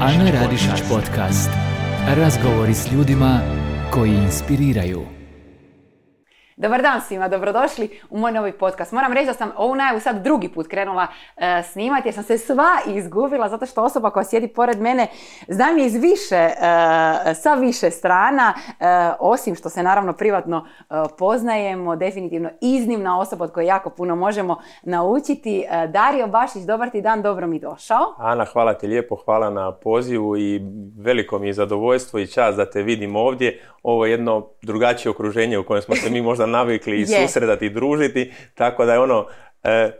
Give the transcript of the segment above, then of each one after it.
Ana Radišić podcast. Razgovori s ljudima koji inspiriraju. Dobar dan svima, dobrodošli u moj novi podcast. Moram reći da sam ovu najavu sad drugi put krenula e, snimati jer sam se sva izgubila zato što osoba koja sjedi pored mene znam je iz više, e, sa više strana, e, osim što se naravno privatno poznajemo, definitivno iznimna osoba od koje jako puno možemo naučiti. Dario Bašić, dobar ti dan, dobro mi došao. Ana, hvala ti lijepo, hvala na pozivu i veliko mi je zadovoljstvo i čast da te vidim ovdje. Ovo je jedno drugačije okruženje u kojem smo se mi možda navikli i susredati i družiti, tako da je ono, e,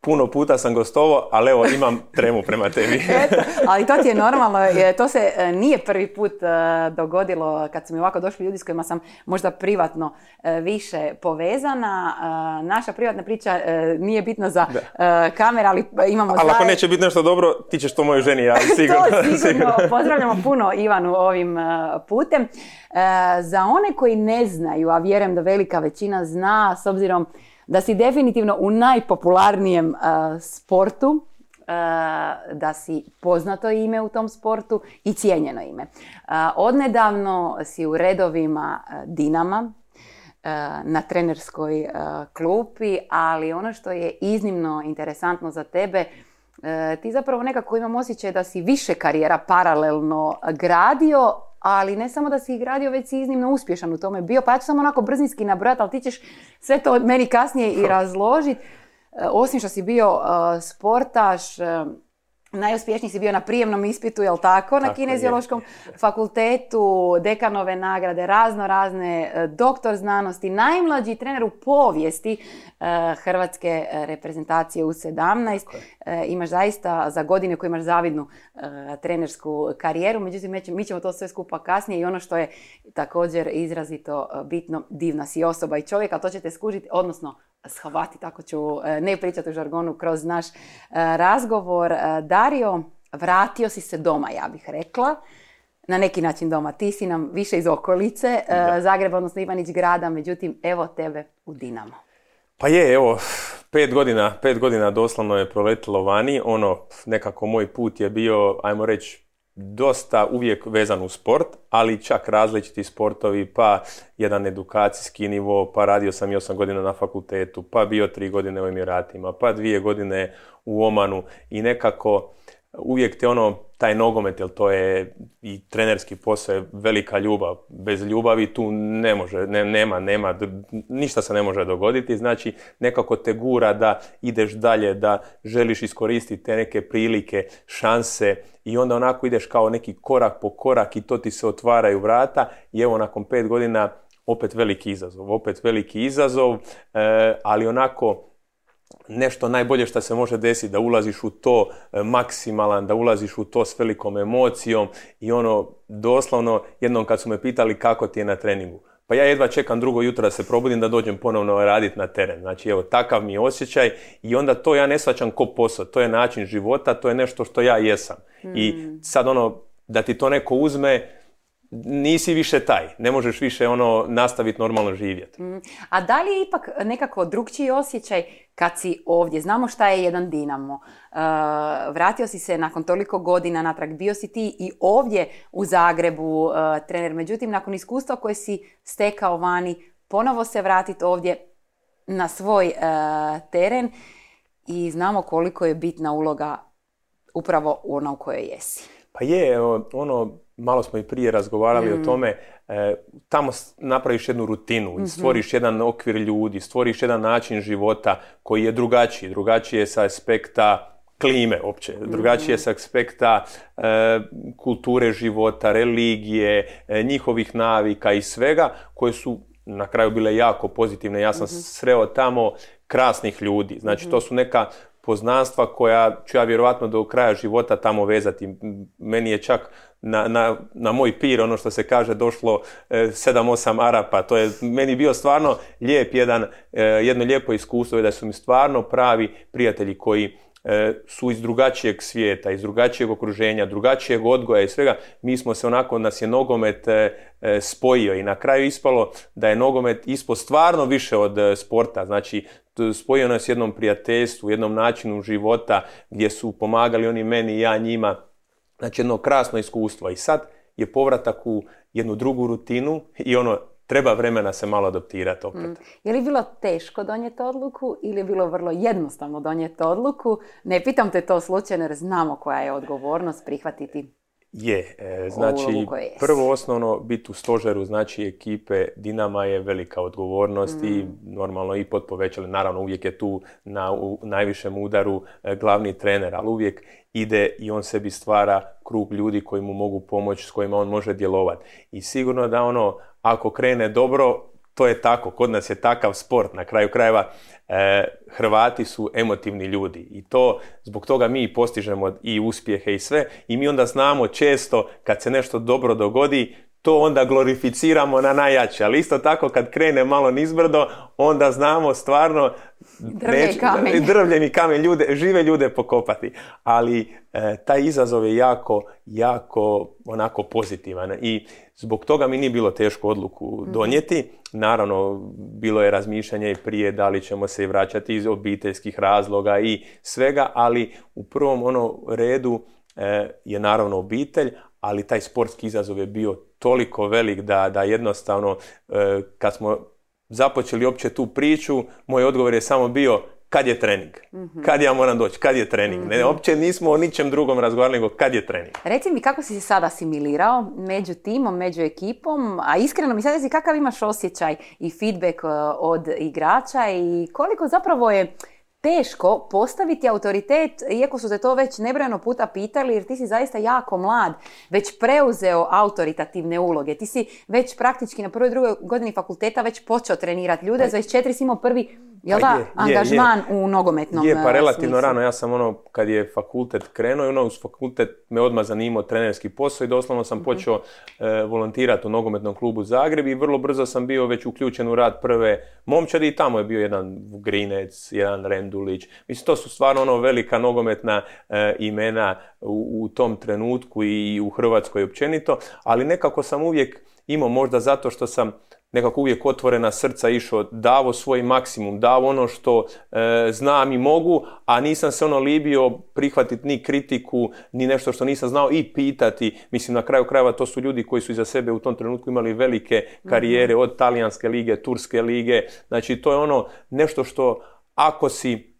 puno puta sam gostovao, ali evo imam tremu prema tebi. Eto, ali to ti je normalno, to se e, nije prvi put e, dogodilo kad su mi ovako došli ljudi s kojima sam možda privatno e, više povezana. Naša privatna priča nije bitna za kamere, ali imamo... Ali ako neće biti nešto dobro, ti ćeš to mojoj ženi, ja sigurno. to sigurno. Pozdravljamo puno Ivanu ovim putem. Za one koji ne znaju, a vjerujem da velika većina zna, s obzirom da si definitivno u najpopularnijem sportu, da si poznato ime u tom sportu i cijenjeno ime. odnedavno si u redovima Dinama, na trenerskoj klupi, ali ono što je iznimno interesantno za tebe, ti zapravo nekako imam osjećaj da si više karijera paralelno gradio, ali ne samo da si ih gradio, već si iznimno uspješan u tome bio. Pa ja ću samo onako brzinski nabrojati, ali ti ćeš sve to meni kasnije i razložiti. E, osim što si bio e, sportaš, e, Najuspješniji si bio na prijemnom ispitu, jel tako, na kineziološkom fakultetu, dekanove nagrade, razno razne, e, doktor znanosti, najmlađi trener u povijesti e, hrvatske e, reprezentacije u 17. Imaš zaista za godine koje imaš zavidnu trenersku karijeru, međutim mi ćemo to sve skupa kasnije i ono što je također izrazito bitno, divna si osoba i čovjek, ali to ćete skužiti, odnosno shvatiti, tako ću e, ne pričati u žargonu kroz naš e, razgovor. E, Dario, vratio si se doma, ja bih rekla. Na neki način doma. Ti si nam više iz okolice, da. Zagreb, odnosno Ivanić grada, međutim, evo tebe u Dinamo. Pa je, evo, pet godina, pet godina doslovno je proletilo vani. Ono, nekako moj put je bio, ajmo reći, dosta uvijek vezan u sport, ali čak različiti sportovi, pa jedan edukacijski nivo, pa radio sam i osam godina na fakultetu, pa bio tri godine u Emiratima, pa dvije godine u Omanu i nekako uvijek te ono, taj nogomet, jer to je i trenerski posao je velika ljubav. Bez ljubavi tu ne može, ne, nema, nema, ništa se ne može dogoditi. Znači, nekako te gura da ideš dalje, da želiš iskoristiti te neke prilike, šanse i onda onako ideš kao neki korak po korak i to ti se otvaraju vrata i evo nakon pet godina opet veliki izazov, opet veliki izazov, e, ali onako nešto najbolje što se može desiti, da ulaziš u to e, maksimalan, da ulaziš u to s velikom emocijom i ono doslovno jednom kad su me pitali kako ti je na treningu. Pa ja jedva čekam drugo jutro da se probudim da dođem ponovno raditi na teren. Znači evo takav mi je osjećaj i onda to ja ne shvaćam ko posao. To je način života, to je nešto što ja jesam. I hmm. sad ono da ti to neko uzme, nisi više taj, ne možeš više ono nastaviti normalno živjeti. Mm. A da li je ipak nekako drugčiji osjećaj kad si ovdje? Znamo šta je jedan Dinamo. Uh, vratio si se nakon toliko godina natrag, bio si ti i ovdje u Zagrebu uh, trener, međutim nakon iskustva koje si stekao vani, ponovo se vratiti ovdje na svoj uh, teren i znamo koliko je bitna uloga upravo ona u kojoj jesi. Pa je, ono, malo smo i prije razgovarali o mm. tome, e, tamo napraviš jednu rutinu, mm stvoriš jedan okvir ljudi, stvoriš jedan način života koji je drugačiji, drugačiji je sa aspekta klime opće, drugačije je sa aspekta e, kulture života, religije, e, njihovih navika i svega koje su na kraju bile jako pozitivne. Ja sam mm sreo tamo krasnih ljudi. Znači, to mhm. su neka poznanstva koja ću ja vjerojatno do kraja života tamo vezati. Meni je čak na, na, na moj pir, ono što se kaže, došlo e, sedam, osam Arapa. To je meni bio stvarno lijep jedan, e, jedno lijepo iskustvo da su mi stvarno pravi prijatelji koji su iz drugačijeg svijeta, iz drugačijeg okruženja, drugačijeg odgoja i svega. Mi smo se onako, nas je nogomet spojio i na kraju ispalo da je nogomet ispo stvarno više od sporta. Znači, spojio nas jednom prijateljstvu, jednom načinu života gdje su pomagali oni meni i ja njima Znači jedno krasno iskustvo i sad je povratak u jednu drugu rutinu i ono treba vremena se malo adaptirati opet. Mm. Je li bilo teško donijeti odluku ili je bilo vrlo jednostavno donijeti odluku? Ne pitam te to slučajno jer znamo koja je odgovornost prihvatiti je, e, znači prvo osnovno biti u stožeru znači ekipe Dinama je velika odgovornost i mm. normalno i pod povećali, naravno uvijek je tu na u najvišem udaru e, glavni trener, ali uvijek ide i on sebi stvara krug ljudi koji mu mogu pomoći, s kojima on može djelovati. I sigurno da ono, ako krene dobro, to je tako, kod nas je takav sport, na kraju krajeva e, Hrvati su emotivni ljudi i to zbog toga mi postižemo i uspjehe i sve. I mi onda znamo često kad se nešto dobro dogodi to onda glorificiramo na najjače, ali isto tako kad krene malo nizbrdo, onda znamo stvarno drvljeni kamen, ljude, žive ljude pokopati. Ali e, taj izazov je jako, jako onako pozitivan i zbog toga mi nije bilo teško odluku mhm. donijeti. Naravno, bilo je razmišljanje i prije da li ćemo se vraćati iz obiteljskih razloga i svega, ali u prvom ono redu e, je naravno obitelj, ali taj sportski izazov je bio toliko velik da, da jednostavno e, kad smo započeli opće tu priču, moj odgovor je samo bio kad je trening, mhm. kad ja moram doći, kad je trening. Ne, mhm. opće nismo o ničem drugom razgovarali nego kad je trening. Reci mi kako si se sada asimilirao među timom, među ekipom, a iskreno mi sad kakav imaš osjećaj i feedback e, od igrača i koliko zapravo je teško postaviti autoritet, iako su te to već nebrojeno puta pitali, jer ti si zaista jako mlad, već preuzeo autoritativne uloge. Ti si već praktički na prvoj drugoj godini fakulteta već počeo trenirati ljude, za četiri si imao prvi Jel da, angažman u nogometnom Je, pa relativno rano. Ja sam ono, kad je fakultet krenuo, ono, uz fakultet me odmah zanimao trenerski posao i doslovno sam mhm. počeo e, volontirati u nogometnom klubu Zagreb i vrlo brzo sam bio već uključen u rad prve momčadi i tamo je bio jedan Grinec, jedan Rendulić. Mislim, to su stvarno ono velika nogometna e, imena u, u tom trenutku i u Hrvatskoj općenito, ali nekako sam uvijek imao možda zato što sam nekako uvijek otvorena srca išao, davo svoj maksimum, davo ono što e, znam i mogu, a nisam se ono libio prihvatiti ni kritiku, ni nešto što nisam znao i pitati. Mislim, na kraju krajeva to su ljudi koji su iza sebe u tom trenutku imali velike karijere od talijanske lige, turske lige. Znači, to je ono nešto što ako si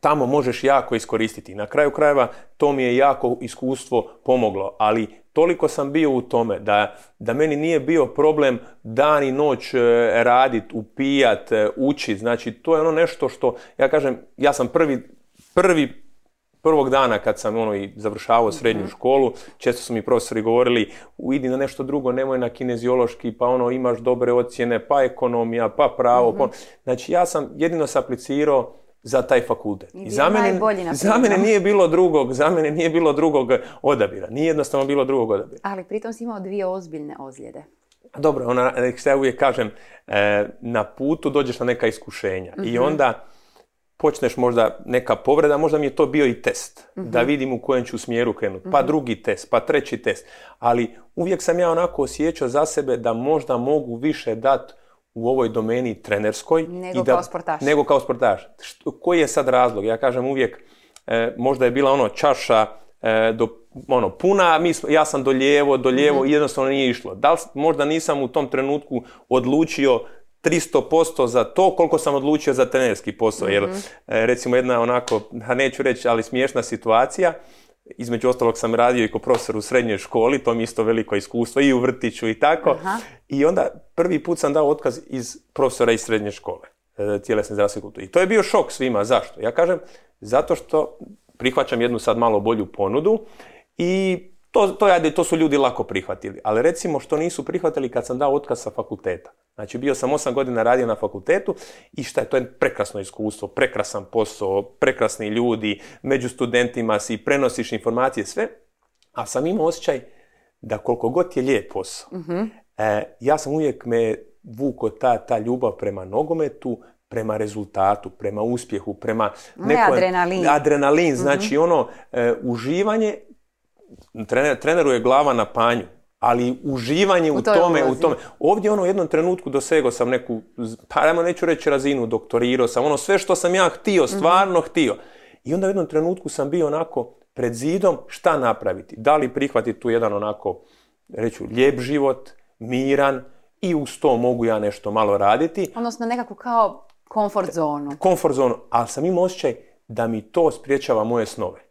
tamo možeš jako iskoristiti. Na kraju krajeva to mi je jako iskustvo pomoglo, ali toliko sam bio u tome da, da meni nije bio problem dan i noć e, radit, upijat, e, učit. Znači to je ono nešto što, ja kažem, ja sam prvi, prvi prvog dana kad sam ono i završavao srednju mhm. školu, često su mi profesori govorili idi na nešto drugo, nemoj na kineziološki, pa ono imaš dobre ocjene, pa ekonomija, pa pravo. Pa... Znači ja sam jedino se aplicirao za taj fakultet. I, za mene, za mene nije bilo drugog, za mene nije bilo drugog odabira. Nije jednostavno bilo drugog odabira. Ali pritom si imao dvije ozbiljne ozljede. Dobro, ona, ja uvijek kažem, e, na putu dođeš na neka iskušenja i mhm. onda počneš možda neka povreda, možda mi je to bio i test, da mhm. vidim u kojem ću smjeru krenuti, pa mhm. drugi test, pa treći test, ali uvijek sam ja onako osjećao za sebe da možda mogu više dati u ovoj domeni trenerskoj. Nego i da, kao sportaš. Nego kao sportaš. koji je sad razlog? Ja kažem uvijek, e, možda je bila ono čaša e, do, ono, puna, mi, ja sam do lijevo, do lijevo i jednostavno nije išlo. Da li, možda nisam u tom trenutku odlučio 300% za to koliko sam odlučio za trenerski posao. Jer mhm. e, recimo jedna onako, neću reći, ali smiješna situacija, između ostalog sam radio i kao profesor u srednjoj školi, to mi isto veliko iskustvo i u vrtiću i tako. I onda prvi put sam dao otkaz iz profesora iz srednje škole, e, tjelesne zdravstvene kulture. I to je bio šok svima. Zašto? Ja kažem, zato što prihvaćam jednu sad malo bolju ponudu i to, to, to su ljudi lako prihvatili. Ali recimo što nisu prihvatili kad sam dao otkaz sa fakulteta. Znači bio sam osam godina radio na fakultetu i šta je, to je prekrasno iskustvo, prekrasan posao, prekrasni ljudi, među studentima si, prenosiš informacije, sve. A sam imao osjećaj da koliko god je lijep posao, mhm. e, ja sam uvijek me vuko ta, ta ljubav prema nogometu, prema rezultatu, prema uspjehu, prema adrenalin. Adrenalin, znači mhm. ono, e, uživanje, trener, treneru je glava na panju, ali uživanje u, tome, u tome. Ovdje ono u jednom trenutku dosegao sam neku, pa ajmo neću reći razinu, doktorirao sam, ono sve što sam ja htio, mhm. stvarno htio. I onda u jednom trenutku sam bio onako pred zidom šta napraviti. Da li prihvatiti tu jedan onako, reću, lijep život, miran i uz to mogu ja nešto malo raditi. Odnosno nekako kao komfort zonu. Komfort zonu, ali sam imao osjećaj da mi to spriječava moje snove.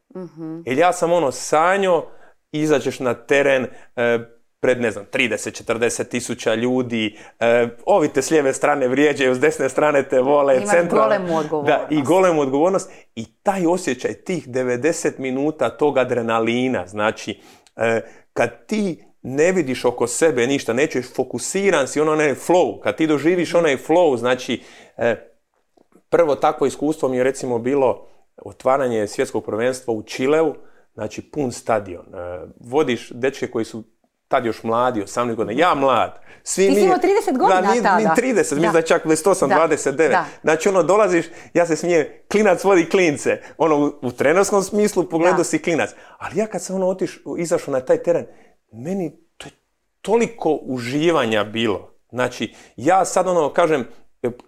Jer ja sam ono sanjo, izađeš na teren, e, pred, ne znam, 30-40 tisuća ljudi, e, ovi te s lijeve strane vrijeđaju, s desne strane te vole, Imaš centralne- golemu odgovornost. Da, i golemu odgovornost. I taj osjećaj tih 90 minuta tog adrenalina, znači, e, kad ti ne vidiš oko sebe ništa, nećeš fokusiran si, ono onaj flow, kad ti doživiš onaj flow, znači, e, prvo takvo iskustvo mi je recimo bilo otvaranje svjetskog prvenstva u Čileu, znači pun stadion. E, Vodiš dečke koji su tad još mladi, 18 godina, ja mlad. Svi Ti si mi- imao 30 godina da, ni, tada. Ni 30, mislim Da. čak 28, Da. 29. Da. Znači ono dolaziš, ja se smijem, klinac vodi klince. Ono u, u trenerskom smislu pogledao Da. si klinac. Ali ja kad sam ono otiš, izašao na taj teren, meni to je toliko uživanja bilo. Znači, ja sad ono kažem,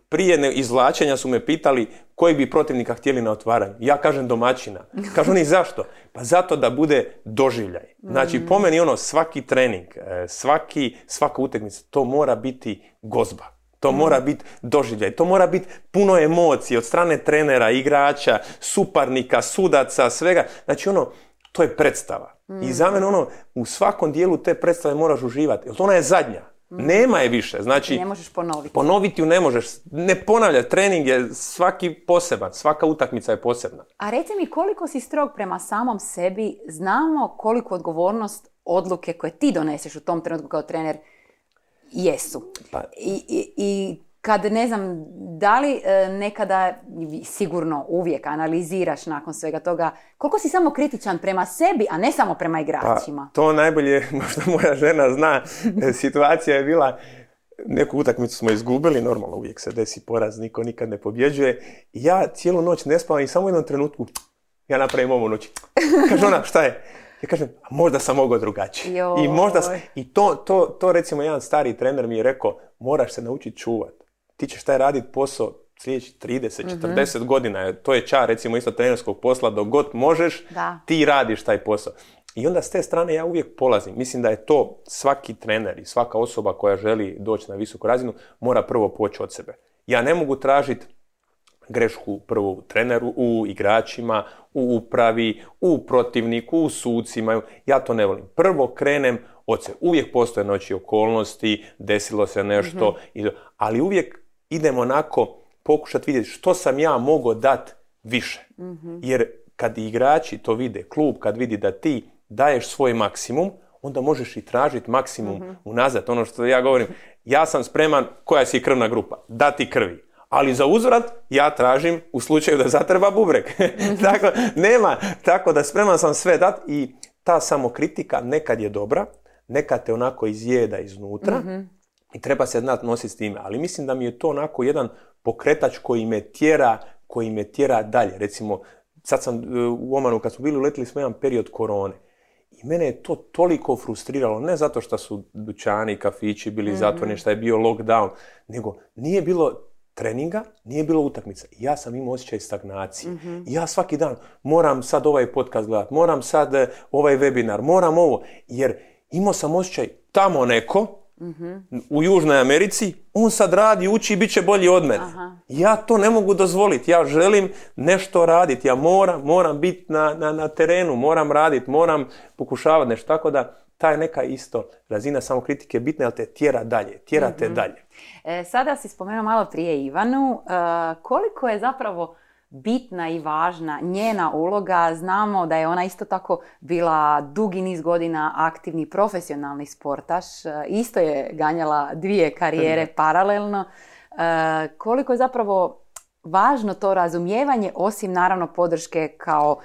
prije izvlačenja su me pitali koji bi protivnika htjeli na otvaranju. Ja kažem domaćina. Kažu oni zašto? Pa zato da bude doživljaj. Znači, po meni ono svaki trening, e, svaki, svaka utakmica, to mora biti gozba. To mora biti doživljaj, to mora biti puno emocije od strane trenera, igrača, suparnika, sudaca, svega. Znači ono, to je predstava. I za mene ono, u svakom dijelu te predstave moraš uživati. Jer ona je zadnja. Nema je više. Znači, Ne možeš ponoviti. ponoviti ju ne možeš. Ne ponavljati. Trening je svaki poseban. Svaka utakmica je posebna. A reci mi koliko si strog prema samom sebi, znamo koliko odgovornost odluke koje ti doneseš u tom trenutku kao trener jesu. Pa- I, i, I kad ne znam, da li e, nekada, sigurno uvijek analiziraš nakon svega toga, koliko si samo kritičan prema sebi, a ne samo prema Pa, igračima? to najbolje, možda moja žena zna, situacija je bila, neku utakmicu smo izgubili, normalno uvijek se desi poraz, niko nikad ne pobjeđuje. Ja cijelu noć ne spavam i samo u jednom trenutku ja napravim ovu noć. Kaže ona, šta je? Ja kažem, "A možda sam mogao drugačije. I možda, sam- i to, to, to recimo jedan stari trener mi je rekao, moraš se naučiti čuvat. Ti ćeš taj raditi posao sljedeći 30, Mhm. 40 godina. To je čar recimo isto trenerskog posla, dok god možeš, Da. ti radiš taj posao. I onda s te strane ja uvijek polazim. Mislim da je to svaki trener i svaka osoba koja želi doći na visoku razinu mora prvo poći od sebe. Ja ne mogu tražiti grešku prvo u treneru, u igračima, u upravi, u protivniku, u sucima. Ja to ne volim. Prvo krenem od sebe. Uvijek postoje noći okolnosti, desilo se nešto, i- ali uvijek idem onako pokušati vidjeti što sam ja mogao dati više. Jer kad igrači to vide, klub kad vidi da ti daješ svoj maksimum, onda možeš i tražiti maksimum unazad. Ono što ja govorim, ja sam spreman, koja si krvna grupa, dati krvi. Ali za uzvrat ja tražim u slučaju da zatreba bubrek. tako, nema, tako da spreman sam sve dat i ta samokritika nekad je dobra, nekad te onako izjeda iznutra i treba se znati nositi s time. Ali mislim da mi je to onako jedan pokretač koji me tjera, koji me tjera dalje. Recimo, sad sam e, u Omanu, kad smo bili uletili smo jedan period korone. I mene je to toliko frustriralo, ne zato što su dućani, kafići bili zatvoreni, što je bio lockdown, nego nije bilo treninga, nije bilo utakmica. Ja sam imao osjećaj stagnacije. I ja svaki dan moram sad ovaj podcast gledat, moram sad e, ovaj webinar, moram ovo, jer imao sam osjećaj tamo neko, u Južnoj Americi, on sad radi, uči i bit će bolji od mene. Ja to ne mogu dozvoliti, ja želim nešto raditi, ja moram, moram biti na, na, na terenu, moram raditi, moram pokušavati nešto, tako da ta je neka isto razina samokritike bitna, ali te tjera dalje, tjera te dalje. E, sada si spomenuo malo prije Ivanu. E, koliko je zapravo bitna i važna njena uloga? Znamo da je ona isto tako bila dugi niz godina aktivni profesionalni sportaš. E, isto je ganjala dvije karijere paralelno. E, koliko je zapravo važno to razumijevanje, osim naravno podrške kao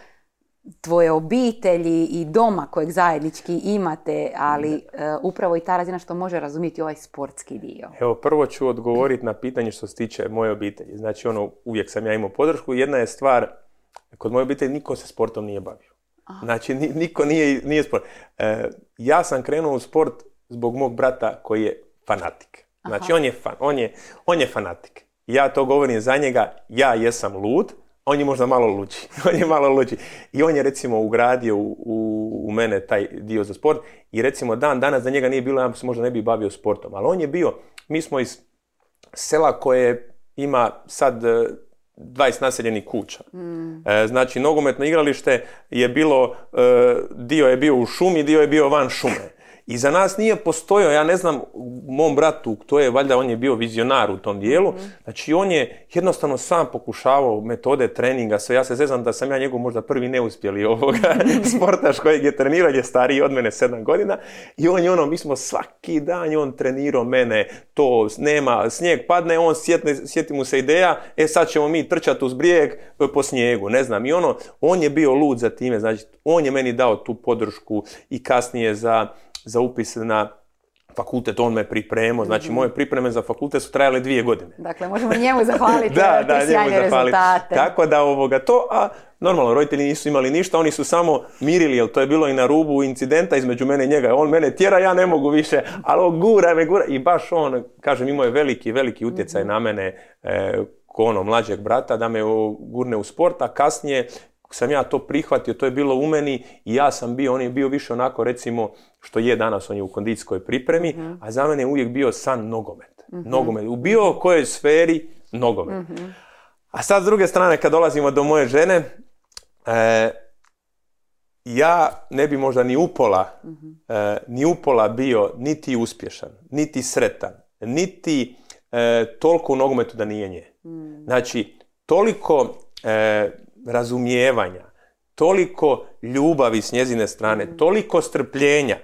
tvoje obitelji i doma kojeg zajednički imate, ali e, upravo i ta razina što može razumjeti ovaj sportski dio. Evo, prvo ću odgovoriti na pitanje što se tiče moje obitelji. Znači, ono, uvijek sam ja imao podršku. Jedna je stvar, kod moje obitelji niko se sportom nije bavio. Znači, ni- niko nije, nije sport. E, ja sam krenuo u sport zbog mog brata koji je fanatik. Znači, on je, fan, on, je, on je fanatik. Ja to govorim za njega, ja jesam lud, on je možda malo luđi. on je malo luđi. I on je recimo ugradio u, u, mene taj dio za sport i recimo dan danas za njega nije bilo, ja se možda ne bi bavio sportom, ali on je bio, mi smo iz sela koje ima sad 20 naseljenih kuća. Mm. Znači, nogometno igralište je bilo, e, dio je bio u šumi, dio je bio van šume. I za nas nije postojao, ja ne znam, mom bratu, to je valjda, on je bio vizionar u tom dijelu, mhm. znači on je jednostavno sam pokušavao metode treninga, sve, ja se zezam da sam ja njegov možda prvi neuspjeli ovoga sportaš kojeg je trenirao, je stariji od mene sedam godina. I on je ono, mi smo svaki dan, on trenirao mene, to nema, snijeg padne, on sjetne, sjeti mu se ideja, e sad ćemo mi trčati uz brijeg e, po snijegu, ne znam, i ono, on je bio lud za time, znači on je meni dao tu podršku i kasnije za za upis na fakultet, on me pripremao, znači moje pripreme za fakultet su trajale dvije godine. Dakle, možemo njemu zahvaliti da, da, sjajne rezultate. Tako da ovoga to, a normalno roditelji nisu imali ništa, oni su samo mirili, jer to je bilo i na rubu incidenta između mene i njega. On mene tjera, ja ne mogu više, ali gura me, gura. I baš on, kažem, imao je veliki, veliki utjecaj mm na mene e, ko ono mlađeg brata, da me gurne u sport, a kasnije sam ja to prihvatio, to je bilo u meni i ja sam bio, on je bio više onako recimo što je danas, on je u kondicijskoj pripremi, mhm. a za mene je uvijek bio san nogomet. mm Nogomet. U bilo kojoj sferi nogomet. Mhm. A sad s druge strane kad dolazimo do moje žene, e, ja ne bi možda ni upola, mm ni upola bio niti uspješan, niti sretan, niti e, toliko u nogometu da nije nje. Znači, toliko razumijevanja, toliko ljubavi s njezine strane, mm. toliko strpljenja,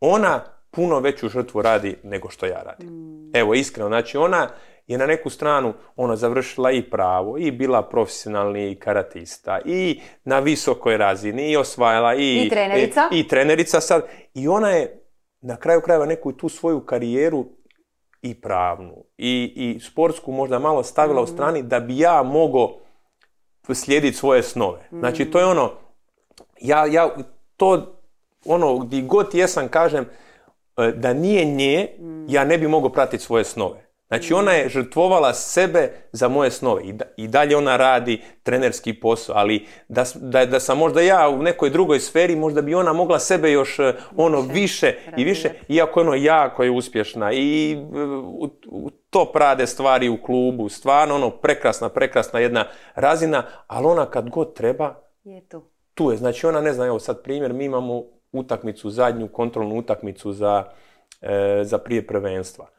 ona puno veću žrtvu radi nego što ja radim. Mm. Evo, iskreno, znači ona je na neku stranu ona završila i pravo i bila profesionalni karatista i na visokoj razini i osvajala i, I trenerica. I, trenerica sad. I ona je na kraju krajeva neku tu svoju karijeru i pravnu i, i sportsku možda malo stavila u mm. strani da bi ja mogao slijediti svoje snove. Znači, to je ono, ja, ja to, ono, gdje god jesam, kažem, e, da nije nje, ja ne bi mogao pratiti svoje snove. Znači ona je žrtvovala sebe za moje snove. I, i dalje ona radi trenerski posao, ali da, da, da sam možda ja u nekoj drugoj sferi, možda bi ona mogla sebe još e, ono više, i više, iako ono jako je uspješna. I e, u, u to prade stvari u klubu, stvarno ono prekrasna, prekrasna jedna razina, ali ona kad god treba, je tu. Tu je, znači ona ne zna, evo sad primjer, mi imamo utakmicu, zadnju kontrolnu utakmicu za, e, za prije prvenstva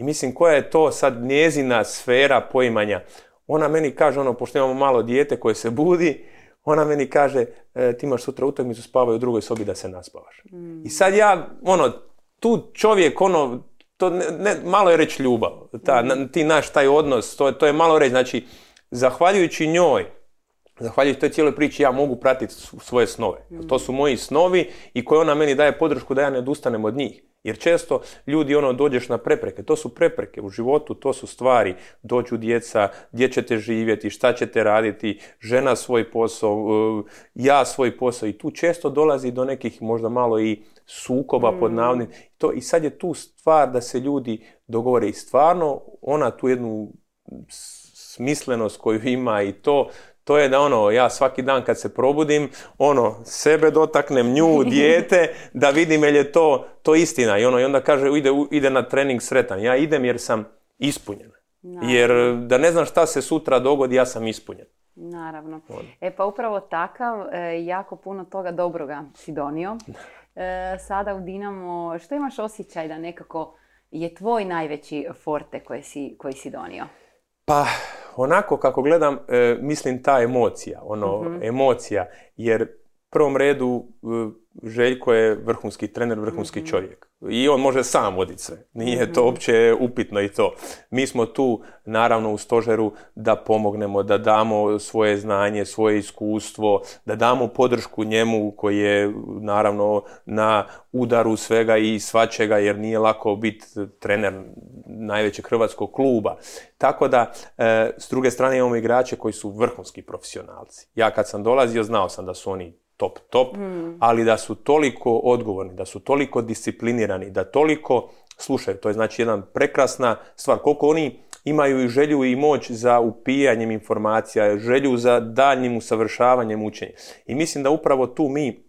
i mislim koja je to sad njezina sfera poimanja. Ona meni kaže, ono, pošto imamo malo dijete koje se budi, ona meni kaže, e, ti imaš sutra utakmicu, spavaj u drugoj sobi da se naspavaš. Mm. I sad ja, ono, tu čovjek, ono, to ne, malo je reći ljubav. Ta, mm. Ti naš taj odnos, to, to je malo reći. Znači, zahvaljujući njoj, zahvaljujući toj cijeloj priči, ja mogu pratiti svoje snove. Mm. To su moji snovi i koje ona meni daje podršku da ja ne odustanem od njih. Jer često ljudi ono dođeš na prepreke, to su prepreke u životu, to su stvari, dođu djeca, gdje ćete živjeti, šta ćete raditi, žena svoj posao, e, ja svoj posao i tu često dolazi do nekih možda malo i sukoba pod mm. navodnim. To, I sad je tu stvar da se ljudi dogovore i stvarno ona tu jednu smislenost koju ima i to to je da ono, ja svaki dan kad se probudim, ono, sebe dotaknem, nju, dijete, da vidim je je to, to istina. I ono, i onda kaže, ide, ide na trening sretan. Ja idem jer sam ispunjen. Jer da ne znam šta se sutra dogodi, ja sam ispunjen. Naravno. E pa upravo takav, e, jako puno toga dobroga si donio. E, sada u Dinamo, što imaš osjećaj da nekako je tvoj najveći forte koji si, koji si donio? Pa, onako kako gledam, e, mislim ta emocija, ono, mhm. emocija, jer prvom redu e, Željko je vrhunski trener, vrhunski mm čovjek. I on može sam voditi sve. Nije to mhm. uopće upitno i to. Mi smo tu, naravno, u stožeru da pomognemo, da damo svoje znanje, svoje iskustvo, da damo podršku njemu koji je, naravno, na udaru svega i svačega, jer nije lako biti trener najvećeg hrvatskog kluba. Tako da, e, s druge strane imamo igrače koji su vrhunski profesionalci. Ja kad sam dolazio, znao sam da su oni top, top, mm. ali da su toliko odgovorni, da su toliko disciplinirani, da toliko slušaju. To je znači jedna prekrasna stvar. Koliko oni imaju i želju i moć za upijanjem informacija, želju za daljnjim usavršavanjem učenja. I mislim da upravo tu mi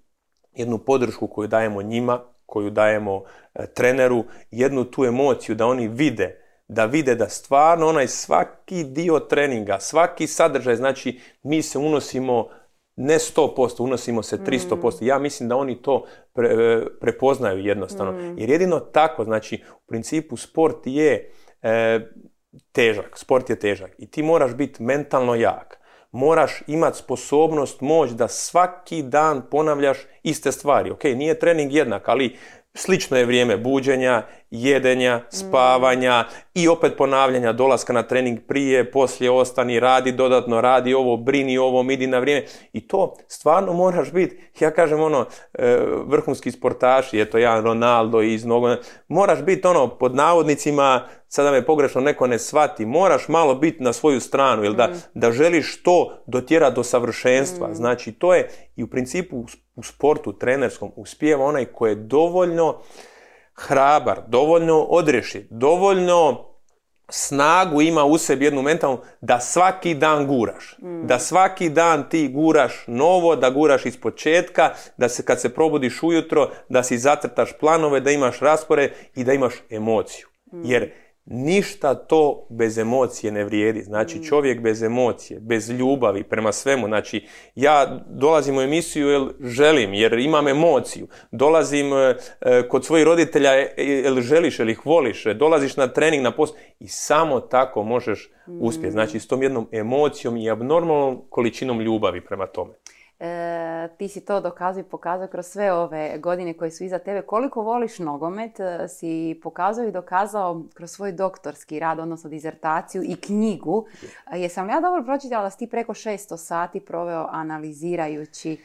jednu podršku koju dajemo njima, koju dajemo e, treneru, jednu tu emociju da oni vide da vide da stvarno onaj svaki dio treninga, svaki sadržaj, znači mi se unosimo ne 100%, unosimo se 300%. Mm. Ja mislim da oni to e, prepoznaju jednostavno. Mm. Jer jedino tako, znači u principu sport je e, težak, sport je težak i ti moraš biti mentalno jak. Moraš imati sposobnost, moć da svaki dan ponavljaš iste stvari. Ok, nije trening jednak, ali Slično je vrijeme buđenja, jedenja, spavanja i opet ponavljanja dolaska na trening prije, poslije ostani, radi dodatno, radi ovo, brini ovo, idi na vrijeme. I to stvarno moraš biti, ja kažem ono, e, vrhunski sportaši, eto ja Ronaldo iz nogo, moraš biti ono pod navodnicima, sada me pogrešno neko ne shvati, moraš malo biti na svoju stranu, jel da, mm. da želiš to dotjera do savršenstva. Mm. Znači to je i u principu u sportu trenerskom uspijeva onaj koji je dovoljno hrabar, dovoljno odreši, dovoljno snagu ima u sebi jednu mentalnu da svaki dan guraš. Mm. Da svaki dan ti guraš novo, da guraš iz početka, da se kad se probudiš ujutro, da si zacrtaš planove, da imaš raspore i da imaš emociju. Mm. Jer Ništa to bez emocije ne vrijedi. Znači mm. čovjek bez emocije, bez ljubavi prema svemu. Znači ja dolazim u emisiju jer želim, jer imam emociju. Dolazim e, e, kod svojih roditelja e, jer želiš, jer ih voliš. Dolaziš na trening, na post i samo tako možeš uspjeti. Mm. Znači s tom jednom emocijom i abnormalnom količinom ljubavi prema tome. E, ti si to dokazao i pokazao kroz sve ove godine koje su iza tebe. Koliko voliš nogomet e, si pokazao i dokazao kroz svoj doktorski rad, odnosno dizertaciju i knjigu. E, jesam li ja dobro pročitala da si ti preko 600 sati proveo analizirajući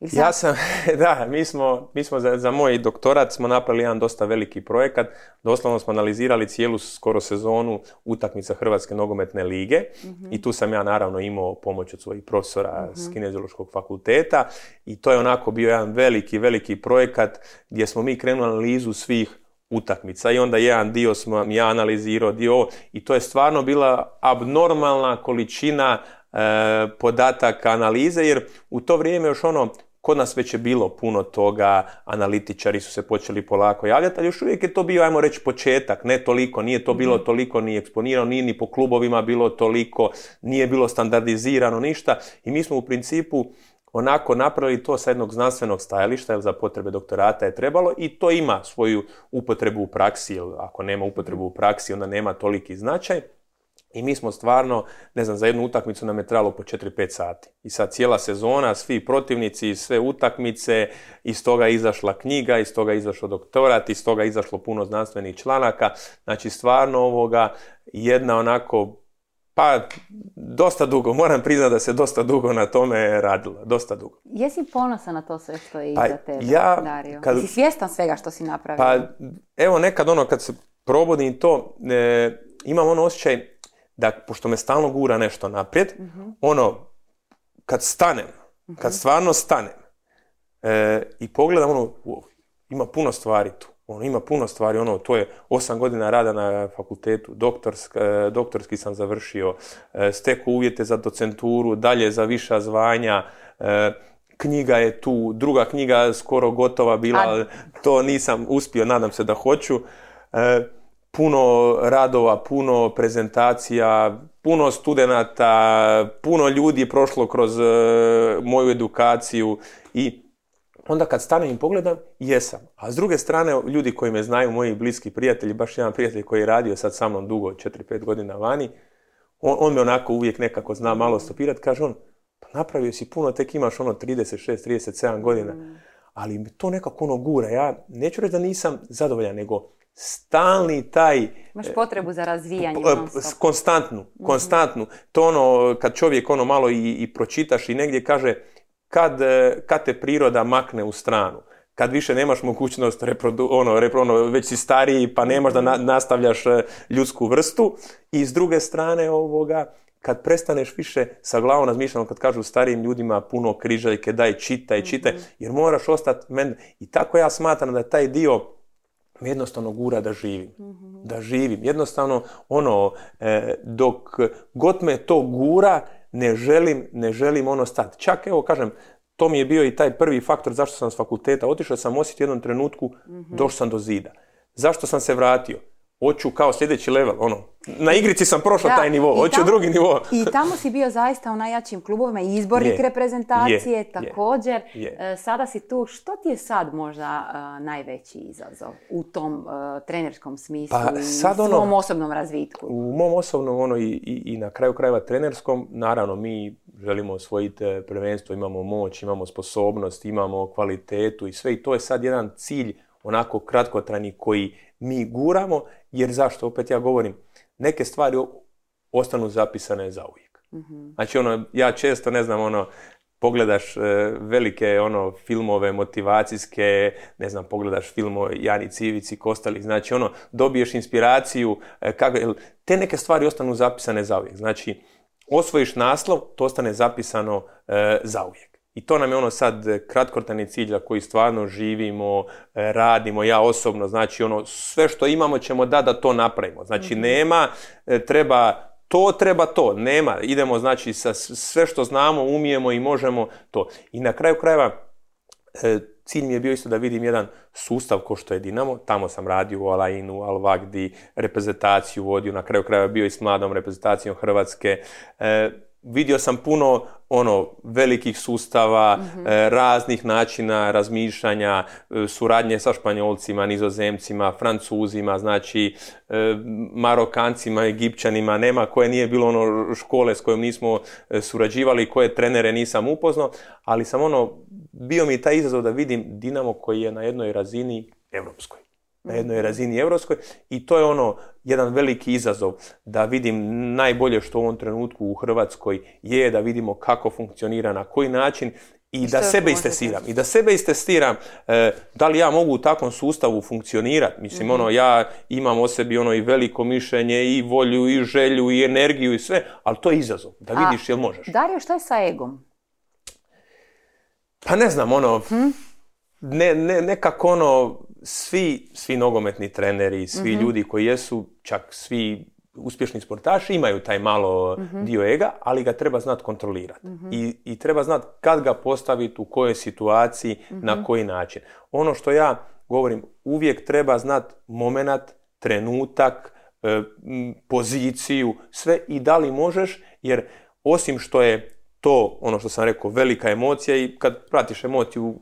ja sam, da, mi smo, mi smo za, za moj doktorat smo napravili jedan dosta veliki projekat. Doslovno smo analizirali cijelu skoro sezonu utakmica Hrvatske nogometne lige. I tu sam ja naravno imao pomoć od svojih profesora uh s kineziološkog fakulteta. I to je onako bio jedan veliki, veliki projekat gdje smo mi krenuli analizu svih utakmica. I onda jedan dio smo ja analizirao, dio i to je stvarno bila abnormalna količina e, podataka analize jer u to vrijeme još ono Kod nas već je bilo puno toga, analitičari su se počeli polako javljati, ali još uvijek je to bio, ajmo reći, početak, ne toliko, nije to bilo mhm. toliko ni eksponirano, nije ni po klubovima bilo toliko, nije bilo standardizirano ništa i mi smo u principu onako napravili to sa jednog znanstvenog stajališta, jer za potrebe doktorata je trebalo i to ima svoju upotrebu u praksi, jer ako nema upotrebu u praksi, onda nema toliki značaj. I mi smo stvarno, ne znam, za jednu utakmicu nam je trebalo po 4-5 sati. I sad cijela sezona, svi protivnici, sve utakmice, iz toga je izašla knjiga, iz toga je izašao doktorat, iz toga je izašlo puno znanstvenih članaka. Znači stvarno ovoga jedna onako pa, dosta dugo, moram priznati da se dosta dugo na tome radilo, dosta dugo. Jesi ponosan na to sve što je pa, iza tebe, ja, Dario? Kad, Jesi svjestan svega što si napravio? Pa, evo nekad ono, kad se probudim to, e, imam ono osjećaj, da pošto me stalno gura nešto naprijed, ono, kad stanem, kad stvarno stanem e, i pogledam ono, ima puno stvari tu, ono, ima puno stvari, ono, to je osam godina rada na fakultetu, doktorsk, e, doktorski sam završio, e, steku uvjete za docenturu, dalje za viša zvanja, e, knjiga je tu, druga knjiga skoro gotova bila, to nisam uspio, nadam se da hoću puno radova, puno prezentacija, puno studenata, puno ljudi je prošlo kroz e, moju edukaciju i onda kad stanem i pogledam, jesam. A s druge strane, ljudi koji me znaju, moji bliski prijatelji, baš jedan prijatelj koji je radio sad sa mnom dugo, 4-5 godina vani, on, on me onako uvijek nekako zna malo stopirati, kaže on, pa napravio si puno, tek imaš ono 36-37 godina, mm. ali to nekako ono gura. Ja neću reći da nisam zadovoljan, nego stalni taj... Imaš potrebu za razvijanje. Konstantnu, mhm. konstantnu. To ono, kad čovjek ono malo i, i pročitaš i negdje kaže, kad, e, kad te priroda makne u stranu, kad više nemaš mogućnost reprodu, ono, ono, već si stariji pa nemaš da mhm. nastavljaš e, ljudsku vrstu i s druge strane ovoga, kad prestaneš više sa glavom razmišljati, kad kažu starijim ljudima puno križaljke, daj čitaj, čitaj, mhm. jer moraš ostati men... I tako ja smatram da taj dio me jednostavno gura da živim. Da živim. Jednostavno, ono, e, dok god me to gura, ne želim, ne želim ono stati. Čak, evo, kažem, to mi je bio i taj prvi faktor zašto sam s fakulteta otišao, sam osjetio jednom trenutku, došao sam do zida. Zašto sam se vratio? Hoću kao sljedeći level, ono, na igrici sam prošao taj nivo, hoću drugi nivo. I tamo si bio zaista u najjačim klubovima, izbornik reprezentacije također. E, sada si tu, što ti je sad možda e, najveći izazov u tom uh, trenerskom smislu pa, sad i svom ono, osobnom razvitku? U mom osobnom ono, i, i, na kraju krajeva trenerskom, naravno mi želimo osvojiti prvenstvo, imamo moć, imamo sposobnost, imamo kvalitetu i sve i to je sad jedan cilj onako kratkotrajni koji mi guramo, jer zašto? Opet ja govorim, neke stvari ostanu zapisane za uvijek. mm Znači, ono, ja često, ne znam, ono, pogledaš e, velike ono filmove motivacijske, ne znam, pogledaš film o Jani Civici, Kostali, znači ono, dobiješ inspiraciju, e, kako, te neke stvari ostanu zapisane za uvijek. Znači, osvojiš naslov, to ostane zapisano e, za uvijek. I to nam je ono sad e, kratkotani cilj za koji stvarno živimo, e, radimo, ja osobno, znači ono sve što imamo ćemo da da to napravimo. Znači mhm. nema, e, treba to, treba to, nema, idemo znači sa sve što znamo, umijemo i možemo to. I na kraju krajeva cilj mi je bio isto da vidim jedan sustav ko što je Dinamo, tamo sam radio u Alainu, Alvagdi, reprezentaciju vodio, na kraju krajeva bio i s mladom reprezentacijom Hrvatske vidio sam puno ono velikih sustava, mhm. e, raznih načina razmišljanja, e, suradnje sa Španjolcima, Nizozemcima, Francuzima, znači e, Marokancima, Egipćanima, nema koje nije bilo ono škole s kojom nismo surađivali, koje trenere nisam upoznao, ali sam ono, bio mi taj izazov da vidim Dinamo koji je na jednoj razini europskoj na jednoj mhm. razini europskoj i to je ono jedan veliki izazov da vidim najbolje što u ovom trenutku u Hrvatskoj je da vidimo kako funkcionira, na koji način i da sebe istestiram. I da sebe istestiram e, da li ja mogu u takvom sustavu funkcionirati. Mislim, mhm. ono, ja imam o sebi ono i veliko mišljenje i volju i želju i energiju i sve, ali to je izazov. Da vidiš jel možeš. Dario, što je sa egom? Pa ne znam, ono, hm? ne, ne, nekako ono, svi, svi nogometni treneri, svi mhm. ljudi koji jesu, čak svi uspješni sportaši imaju taj malo mhm. dio ega, ali ga treba znati kontrolirati. Mhm. I, I treba znati kad ga postaviti, u kojoj situaciji, na koji način. Ono što ja govorim, uvijek treba znati moment, trenutak, e, poziciju, sve i da li možeš, jer osim što je to, ono što sam rekao, velika emocija i kad pratiš emociju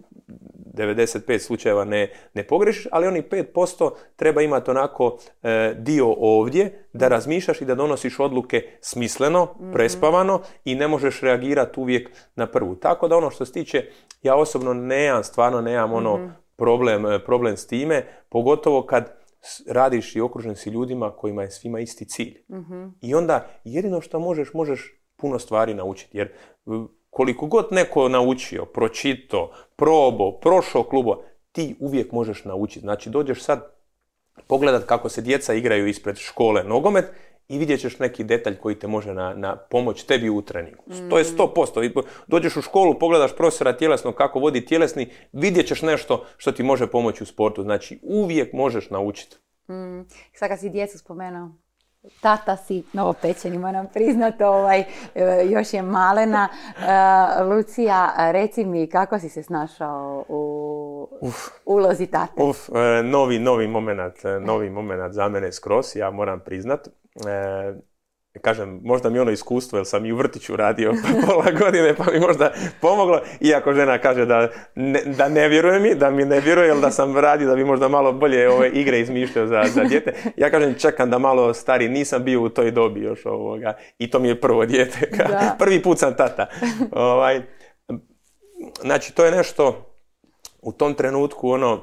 95 slučajeva ne, ne pogrešiš, ali oni 5% treba imati onako e, dio ovdje da razmišljaš i da donosiš odluke smisleno, mhm. prespavano i ne možeš reagirati uvijek na prvu. Tako da ono što se tiče, ja osobno nemam, stvarno nemam ono mhm. problem, e, problem s time, pogotovo kad radiš i okružen si ljudima kojima je svima isti cilj. Mhm. I onda jedino što možeš, možeš puno stvari naučiti. Jer koliko god neko naučio, pročito, probo, prošao klubo, ti uvijek možeš naučiti. Znači dođeš sad pogledat kako se djeca igraju ispred škole nogomet i vidjet ćeš neki detalj koji te može na, na pomoć tebi u treningu. To je sto posto. Dođeš u školu, pogledaš profesora tjelesno kako vodi tjelesni, vidjet ćeš nešto što ti može pomoći u sportu. Znači uvijek možeš naučiti. Mm. Sad kad si djecu spomenuo, tata si novopečeni, moram priznati, ovaj, e, još je malena. E, Lucija, reci mi kako si se snašao u uf, ulozi tate? Uf, e, novi, novi moment, novi moment za mene skroz, ja moram priznat kažem, možda mi ono iskustvo, jer sam i u vrtiću radio pola godine, pa mi možda pomoglo, iako žena kaže da ne, da ne vjeruje mi, da mi ne vjeruje, jer da sam radio, da bi možda malo bolje ove igre izmišljao za, za dijete. Ja kažem, čekam da malo stari, nisam bio u toj dobi još ovoga, i to mi je prvo dijete, prvi put sam tata. ovaj, znači, to je nešto, u tom trenutku, ono,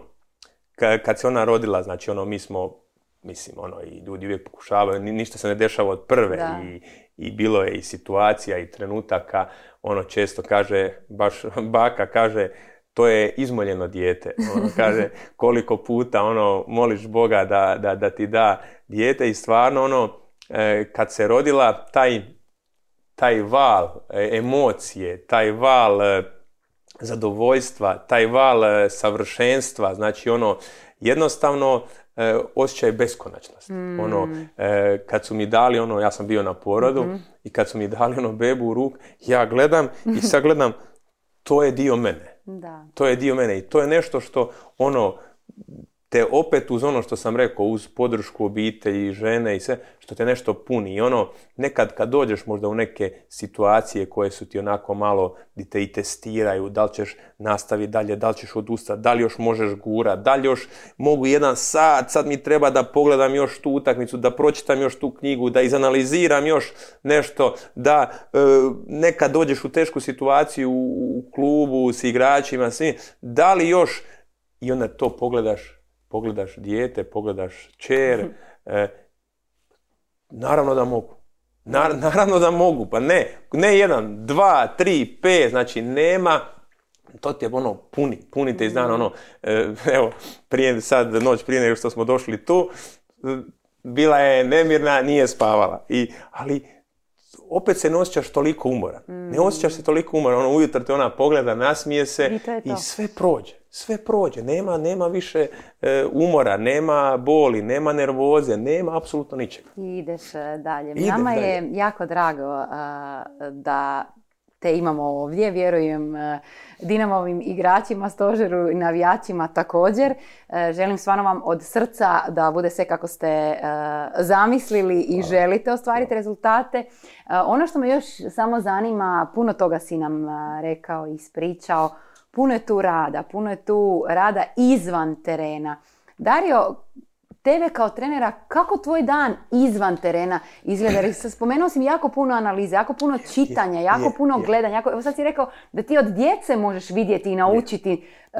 kad se ona rodila, znači, ono, mi smo mislim, ono, i ljudi uvijek pokušavaju, ništa se ne dešava od prve i, i bilo je i situacija i trenutaka, ono često kaže, baš baka kaže, to je izmoljeno dijete. Ono, kaže koliko puta ono moliš Boga da, da, da ti da dijete? I stvarno ono e, kad se rodila taj, taj val e, emocije, taj val e, zadovoljstva, taj val savršenstva, znači ono jednostavno e, osjećaj beskonačnosti. Ono, e, kad su mi dali ono, ja sam bio na porodu i kad su mi dali ono bebu u ruk, ja gledam i sad gledam, to je dio mene. Da. To je dio mene i to je nešto što ono te opet uz ono što sam rekao, uz podršku obitelji, žene i sve, što te nešto puni. I ono, nekad kad dođeš možda u neke situacije koje su ti onako malo, di te i testiraju, da li ćeš nastaviti dalje, da li ćeš odustati, da li još možeš gura, da li još mogu jedan sat, sad mi treba da pogledam još tu utakmicu, da pročitam još tu knjigu, da izanaliziram još nešto, da e, nekad dođeš u tešku situaciju u, klubu s igračima, svim, da li još i onda to pogledaš pogledaš dijete, pogledaš čer, e, naravno da mogu. naravno da mogu, pa ne, ne jedan, dva, tri, pet, znači nema, to ti je ono puni, puni te iz dana, ono, e, evo, prije sad, noć prije nego što smo došli tu, bila je nemirna, nije spavala, I, ali opet se ne osjećaš toliko umoran. Ne osjećaš se toliko umoran, ono ujutro te ona pogleda, nasmije se i, i sve prođe sve prođe, nema, nema više e, umora, nema boli, nema nervoze, nema apsolutno ničega. I ideš e, dalje. Nama je jako drago e, da te imamo ovdje, vjerujem Dinamovim igračima, stožeru i navijačima također. Želim stvarno vam od srca da bude sve kako ste zamislili i želite ostvariti rezultate. Ono što me još samo zanima, puno toga si nam rekao i ispričao, Puno je tu rada, puno je tu rada izvan terena. Dario, tebe kao trenera, kako tvoj dan izvan terena izgleda? Jer spomenuo si mi jako puno analize, jako puno čitanja, jako puno gledanja. Jako, evo sad si rekao da ti od djece možeš vidjeti i naučiti. Uh,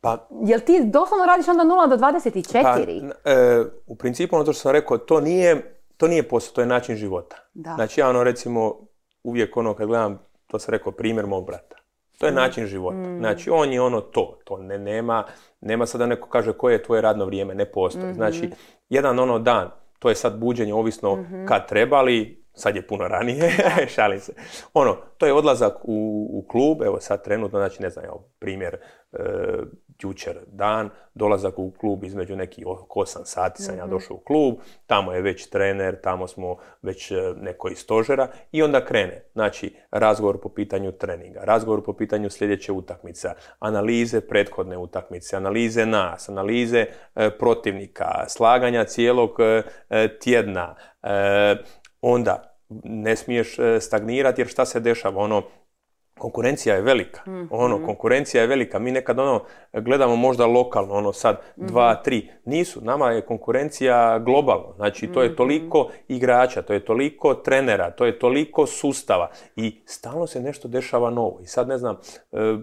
pa, jel ti doslovno radiš onda 0 do 24? Pa, e, u principu ono što sam rekao, to nije, to nije posao, to je način života. Da. Znači ja ono recimo uvijek ono kad gledam, to sam rekao, primjer mog brata. To je način života. Mm. Znači, on je ono to. To ne, nema, nema sada neko kaže koje je tvoje radno vrijeme, ne postoji. Mm-hmm. Znači, jedan ono dan, to je sad buđenje ovisno mm-hmm. kad trebali, sad je puno ranije, šalim se. Ono, to je odlazak u, u klub, evo sad trenutno, znači ne znam, evo, primjer, e, jučer dan, dolazak u klub između nekih 8 sati sam ja mhm. došao u klub, tamo je već trener, tamo smo već e, neko iz stožera i onda krene. Znači, razgovor po pitanju treninga, razgovor po pitanju sljedeće utakmice, analize prethodne utakmice, analize nas, analize e, protivnika, slaganja cijelog e, tjedna, onda ne smiješ stagnirati jer šta se dešava, ono, konkurencija je velika. mm Ono, konkurencija je velika. Mi nekad ono gledamo možda lokalno, ono sad mm dva, tri. Nisu. Nama je konkurencija globalno. Znači, to je mhm. toliko igrača, to je toliko trenera, to je toliko sustava. I stalno se nešto dešava novo. I sad ne znam, e,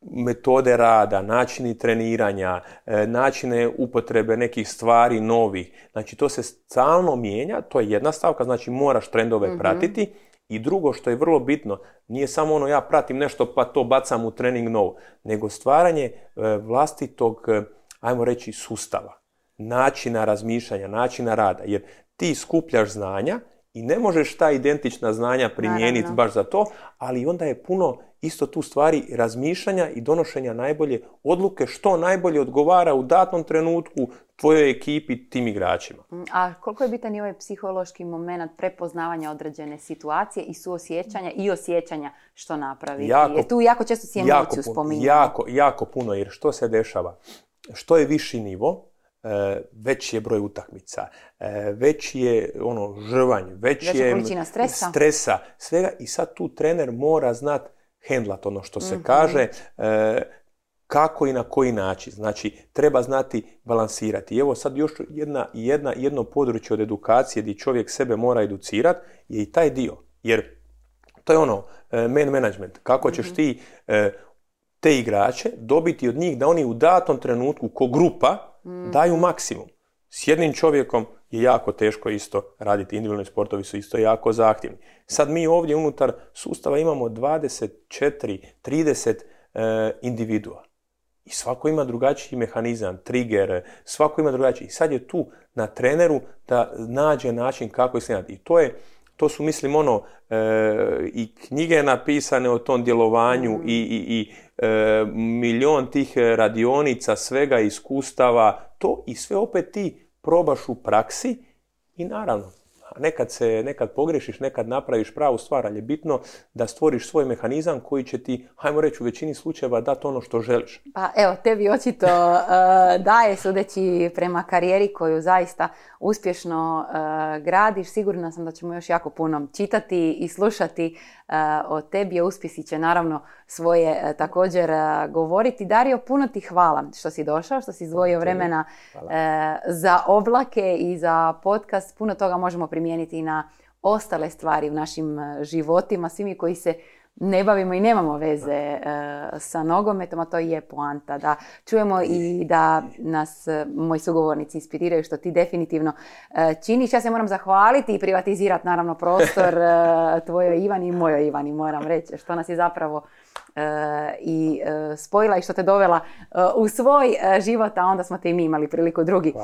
metode rada, načini treniranja, e, načine upotrebe nekih stvari novih. Znači, to se stalno mijenja. To je jedna stavka. Znači, moraš trendove mhm. pratiti i drugo što je vrlo bitno, nije samo ono ja pratim nešto pa to bacam u trening novo, nego stvaranje e, vlastitog, e, ajmo reći, sustava, načina razmišljanja, načina rada. Jer ti skupljaš znanja i ne možeš ta identična znanja primijeniti baš za to, ali onda je puno isto tu stvari razmišljanja i donošenja najbolje odluke što najbolje odgovara u datom trenutku tvojoj ekipi, tim igračima. Mm, a koliko je bitan i ovaj psihološki moment prepoznavanja određene situacije i suosjećanja i osjećanja što napravi? Jako, jer tu jako često si emociju spominjamo. Jako, jako puno, jer što se dešava? Što je viši nivo, veći je broj utakmica, e, veći je ono žrvanj, veći je stresa. stresa, svega i sad tu trener mora znat hendlat ono što se mhm. kaže, e, kako i na koji način. Znači, treba znati balansirati. I evo sad još jedna, jedna, jedno područje od edukacije gdje čovjek sebe mora educirati je i taj dio. Jer to je ono, e, man management. Kako ćeš mhm. ti e, te igrače dobiti od njih da oni u datom trenutku ko grupa mhm. daju maksimum. S jednim čovjekom je jako teško isto raditi, individualni sportovi su isto jako zahtjevni. Sad mi ovdje unutar sustava imamo 24, 30 e, individua. I svako ima drugačiji mehanizam, trigger, svako ima drugačiji. I sad je tu na treneru da nađe način kako islijedati. I to je, to su mislim ono e, i knjige napisane o tom djelovanju mm. i, i, i milion tih radionica, svega iskustava, to i sve opet ti probaš u praksi i naravno, nekad se, nekad pogrešiš, nekad napraviš pravu stvar, ali je bitno da stvoriš svoj mehanizam koji će ti, hajmo reći, u većini slučajeva dati ono što želiš. Pa evo, tebi očito uh, daje, sudeći prema karijeri koju zaista uspješno uh, gradiš. Sigurna sam da ćemo još jako puno čitati i slušati uh, o tebi. Uspjesi će naravno svoje također govoriti. Dario, puno ti hvala što si došao, što si izdvojio vremena za oblake i za podcast. Puno toga možemo primijeniti i na ostale stvari u našim životima. Svi mi koji se ne bavimo i nemamo veze e, sa nogometom, a to je poanta. Da čujemo i da nas e, moji sugovornici inspiriraju što ti definitivno e, činiš. Ja se moram zahvaliti i privatizirati naravno prostor tvojoj Ivani i mojoj Ivani, moram reći, što nas je zapravo i spojila i što te dovela u svoj život, a onda smo te i mi imali priliku drugi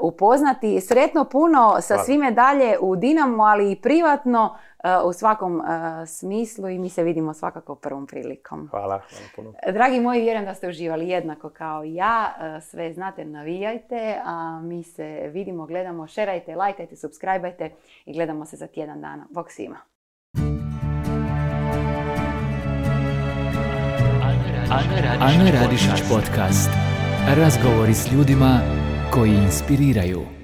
upoznati. Sretno puno sa svime dalje u Dinamo, ali i privatno u svakom smislu i mi se vidimo svakako prvom prilikom. Hvala, hvala puno. Dragi moji, vjerujem da ste uživali jednako kao ja. Sve znate, navijajte, a mi se vidimo, gledamo, šerajte, lajkajte, subscribeajte i gledamo se za tjedan dana. Bog svima. Ana Radišić podcast. Razgovori s ljudima koji inspiriraju.